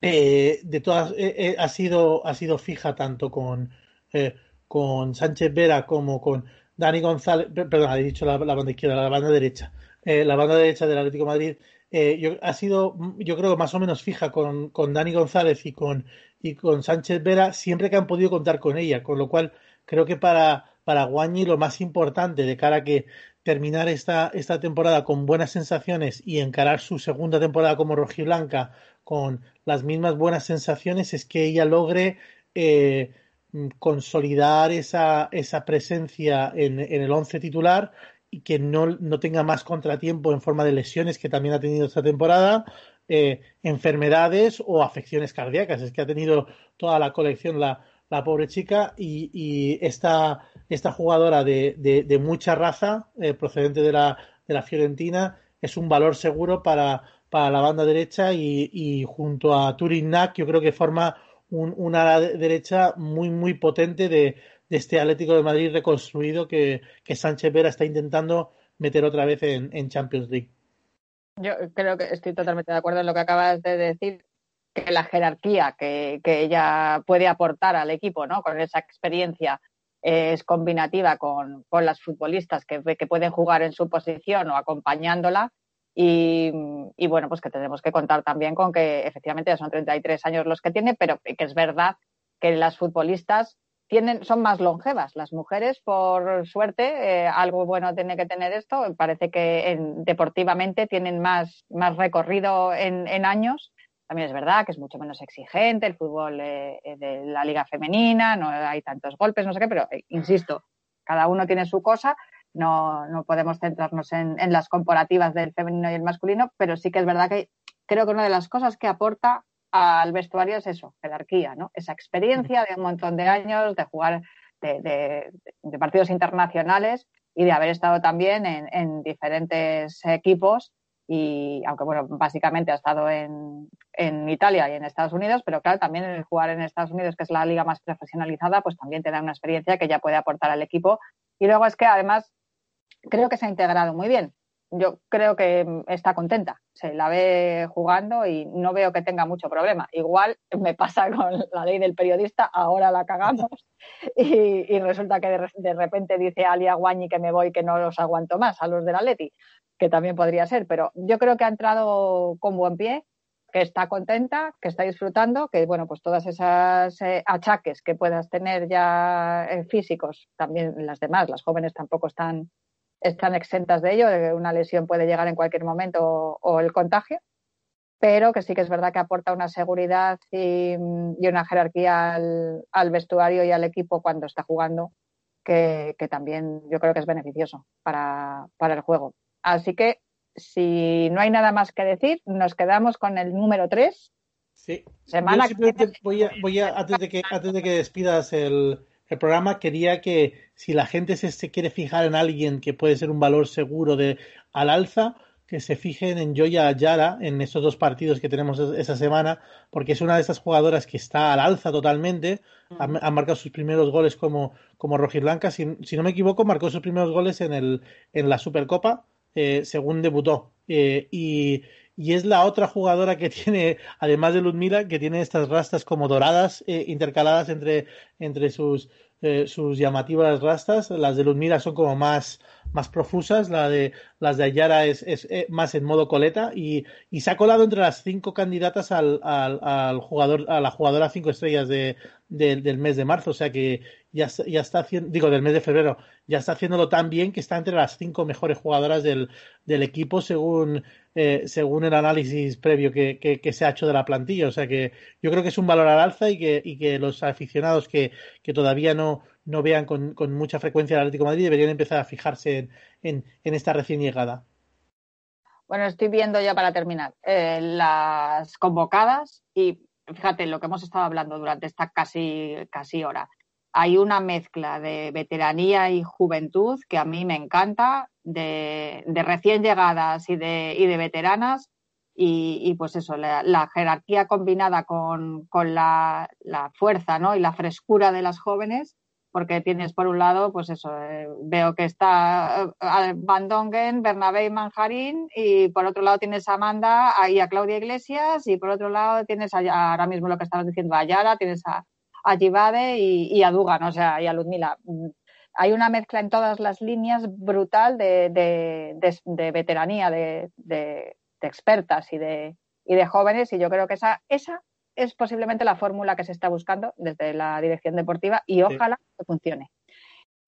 Eh, de todas eh, eh, ha sido ha sido fija tanto con eh, con Sánchez Vera como con Dani González perdón he dicho la, la banda izquierda la banda derecha la banda derecha del Atlético de Madrid yo, ha sido yo creo más o menos fija con, con Dani González y con y con Sánchez Vera siempre que han podido contar con ella con lo cual creo que para, para Guanyi lo más importante de cara a que terminar esta, esta temporada con buenas sensaciones y encarar su segunda temporada como rojiblanca con las mismas buenas sensaciones es que ella logre eh, consolidar esa, esa presencia en, en el once titular y que no, no, tenga más contratiempo en forma de lesiones que también ha tenido esta temporada, eh, enfermedades o afecciones cardíacas. Es que ha tenido toda la colección la, la pobre chica y, y esta, esta, jugadora de, de, mucha raza eh, procedente de la, de la Fiorentina es un valor seguro para, para la banda derecha y, junto a Turin Nack yo creo que forma un, una derecha muy muy potente de, de este Atlético de Madrid reconstruido que, que, Sánchez Vera está intentando meter otra vez en, Champions League. Yo creo que estoy totalmente de acuerdo en lo que acabas de decir, que la jerarquía que, que ella puede aportar al equipo, ¿no? Con esa experiencia eh, es combinativa con, con las futbolistas que, que, pueden jugar en su posición o acompañándola. Y, y, bueno, pues que tenemos que contar también con que efectivamente ya son 33 años los que tiene, pero que es verdad que las futbolistas son más longevas. Las mujeres, por suerte, eh, algo bueno tiene que tener esto. Parece que en, deportivamente tienen más, más recorrido en, en, años. También es verdad que es mucho menos exigente el fútbol eh, de la liga femenina, no hay tantos golpes, no sé qué, pero eh, insisto, cada uno tiene su cosa. No, no podemos centrarnos en, en las comparativas del femenino y el masculino, pero sí que es verdad que creo que una de las cosas que aporta al vestuario es eso, jerarquía, ¿no? Esa experiencia de un montón de años, de jugar de, de, de partidos internacionales y de haber estado también en, en, diferentes equipos y aunque bueno, básicamente ha estado en, en, Italia y en Estados Unidos, pero claro, también el jugar en Estados Unidos, que es la liga más profesionalizada, pues también te da una experiencia que ya puede aportar al equipo. Y luego es que además creo que se ha integrado muy bien yo creo que está contenta. Se la ve jugando y no veo que tenga mucho problema. Igual me pasa con la ley del periodista, ahora la cagamos y, y resulta que de, de, repente dice Alia Guañi que me voy, que no los aguanto más a los del Atleti, que también podría ser. Pero yo creo que ha entrado con buen pie, que está contenta, que está disfrutando, que bueno, pues todas esas eh, achaques que puedas tener ya eh, físicos, también las demás, las jóvenes tampoco están están exentas de ello, una lesión puede llegar en cualquier momento o, o, el contagio, pero que sí que es verdad que aporta una seguridad y, y una jerarquía al, al, vestuario y al equipo cuando está jugando, que, que, también yo creo que es beneficioso para, para el juego. Así que si no hay nada más que decir, nos quedamos con el número 3. Sí. Semana que voy a, voy a antes de que antes de que despidas el, el programa quería que si la gente se, se, quiere fijar en alguien que puede ser un valor seguro de al alza, que se fijen en Joya Yara en estos dos partidos que tenemos esa semana, porque es una de esas jugadoras que está al alza totalmente, ha, ha, marcado sus primeros goles como, como rojiblanca, si, si, no me equivoco, marcó sus primeros goles en, el, en la Supercopa, eh, según debutó. Eh, y, y es la otra jugadora que tiene, además de Ludmila, que tiene estas rastas como doradas eh, intercaladas entre, entre sus, eh, sus llamativas rastas. Las de Ludmila son como más, más profusas, la de, las de Ayara es, es, eh, más en modo coleta y, y, se ha colado entre las cinco candidatas al, al, al jugador, a la jugadora cinco estrellas de, de, del mes de marzo. O sea que ya, ya está haciendo, digo, del mes de febrero, ya está haciéndolo tan bien que está entre las cinco mejores jugadoras del, del equipo según, eh, según el análisis previo que, que, se ha hecho de la plantilla. O sea que yo creo que es un valor al alza y que, y que los aficionados que, que todavía no, no vean con, con, mucha frecuencia el Atlético Madrid deberían empezar a fijarse en, en, en esta recién llegada. Bueno, estoy viendo ya para terminar eh, las convocadas y fíjate lo que hemos estado hablando durante esta casi, casi hora hay una mezcla de veteranía y juventud que a mí me encanta, de, recién llegadas y de, y de veteranas, y, y, pues eso, la, la jerarquía combinada con, con la, la, fuerza ¿no? y la frescura de las jóvenes, porque tienes por un lado, pues eso, eh, veo que está eh, Van Dongen, Bernabé y Manjarín, y por otro lado tienes a Amanda y a Claudia Iglesias, y por otro lado tienes a, ahora mismo lo que estabas diciendo, a Yara, tienes a, a Jibade y, y, a Dugan, o sea, y a Ludmila. Hay una mezcla en todas las líneas brutal de, de, de, de veteranía, de, expertas y de, y de jóvenes, y yo creo que esa, esa es posiblemente la fórmula que se está buscando desde la dirección deportiva y ojalá sí. que funcione.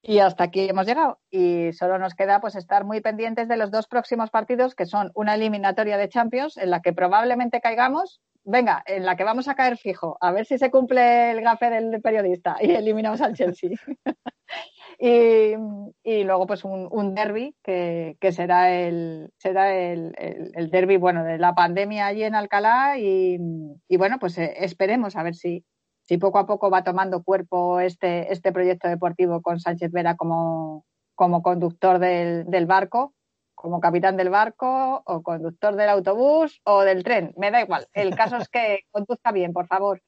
Y hasta aquí hemos llegado. Y solo nos queda pues estar muy pendientes de los dos próximos partidos, que son una eliminatoria de Champions, en la que probablemente caigamos. Venga, en la que vamos a caer fijo. A ver si se cumple el gafe del periodista y eliminamos al Chelsea. y, y, luego, pues, un, un derby que, será el, será el, el, el, derby, bueno, de la pandemia allí en Alcalá. Y, y bueno, pues eh, esperemos a ver si, si poco a poco va tomando cuerpo este, este proyecto deportivo con Sánchez Vera como, como conductor del, del, barco, como capitán del barco o conductor del autobús o del tren, me da igual. El caso es que conduzca bien, por favor,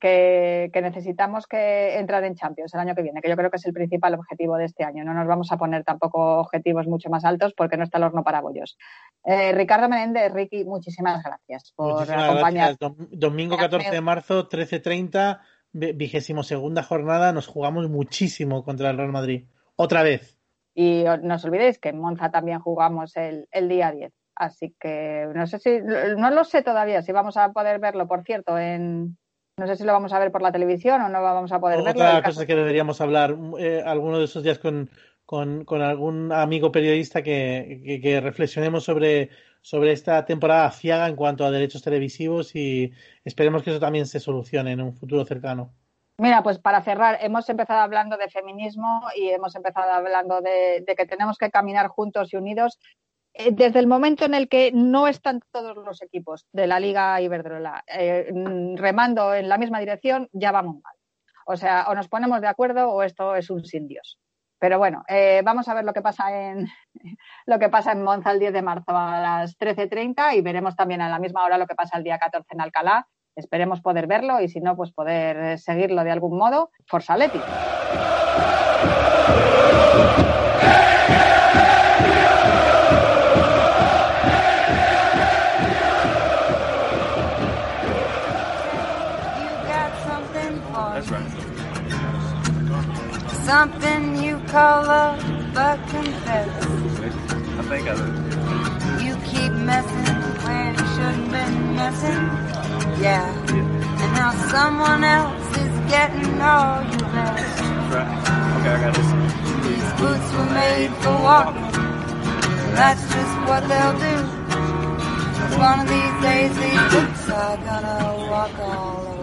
que, que, necesitamos que entrar en Champions el año que viene, que yo creo que es el principal objetivo de este año. No nos vamos a poner tampoco objetivos mucho más altos porque no está el horno para bollos. Eh, Ricardo Menéndez, Ricky, muchísimas gracias por muchísimas acompañar. Gracias. Domingo 14 de marzo, 13.30, vigésimo segunda jornada, nos jugamos muchísimo contra el Real Madrid. Otra vez. Y no os olvidéis que en Monza también jugamos el, el día 10. Así que no sé si, no lo sé todavía si vamos a poder verlo, por cierto, en, no sé si lo vamos a ver por la televisión o no vamos a poder Otra verlo. Otra cosa que deberíamos hablar eh, alguno de esos días con, con, con algún amigo periodista que, que, que, reflexionemos sobre, sobre esta temporada ciaga en cuanto a derechos televisivos y esperemos que eso también se solucione en un futuro cercano. Mira, pues para cerrar, hemos empezado hablando de feminismo y hemos empezado hablando de, que tenemos que caminar juntos y unidos eh, desde el momento en el que no están todos los equipos de la Liga Iberdrola eh, remando en la misma dirección, ya vamos mal. O sea, o nos ponemos de acuerdo o esto es un sin Dios. Pero bueno, eh, vamos a ver lo que pasa en lo que pasa en Monza el 10 de marzo a las 13.30 y veremos también a la misma hora lo que pasa el día 14 en Alcalá. Esperemos poder verlo y si no, pues poder seguirlo de algún modo. Forza Leti. Something you call love, but confess. I think I do. You keep messing when you shouldn't been messing. Yeah. And now someone else is getting all you. That's right. Okay, I got this. These boots were made for walking. And that's just what they'll do. One of these days these boots are gonna walk all over.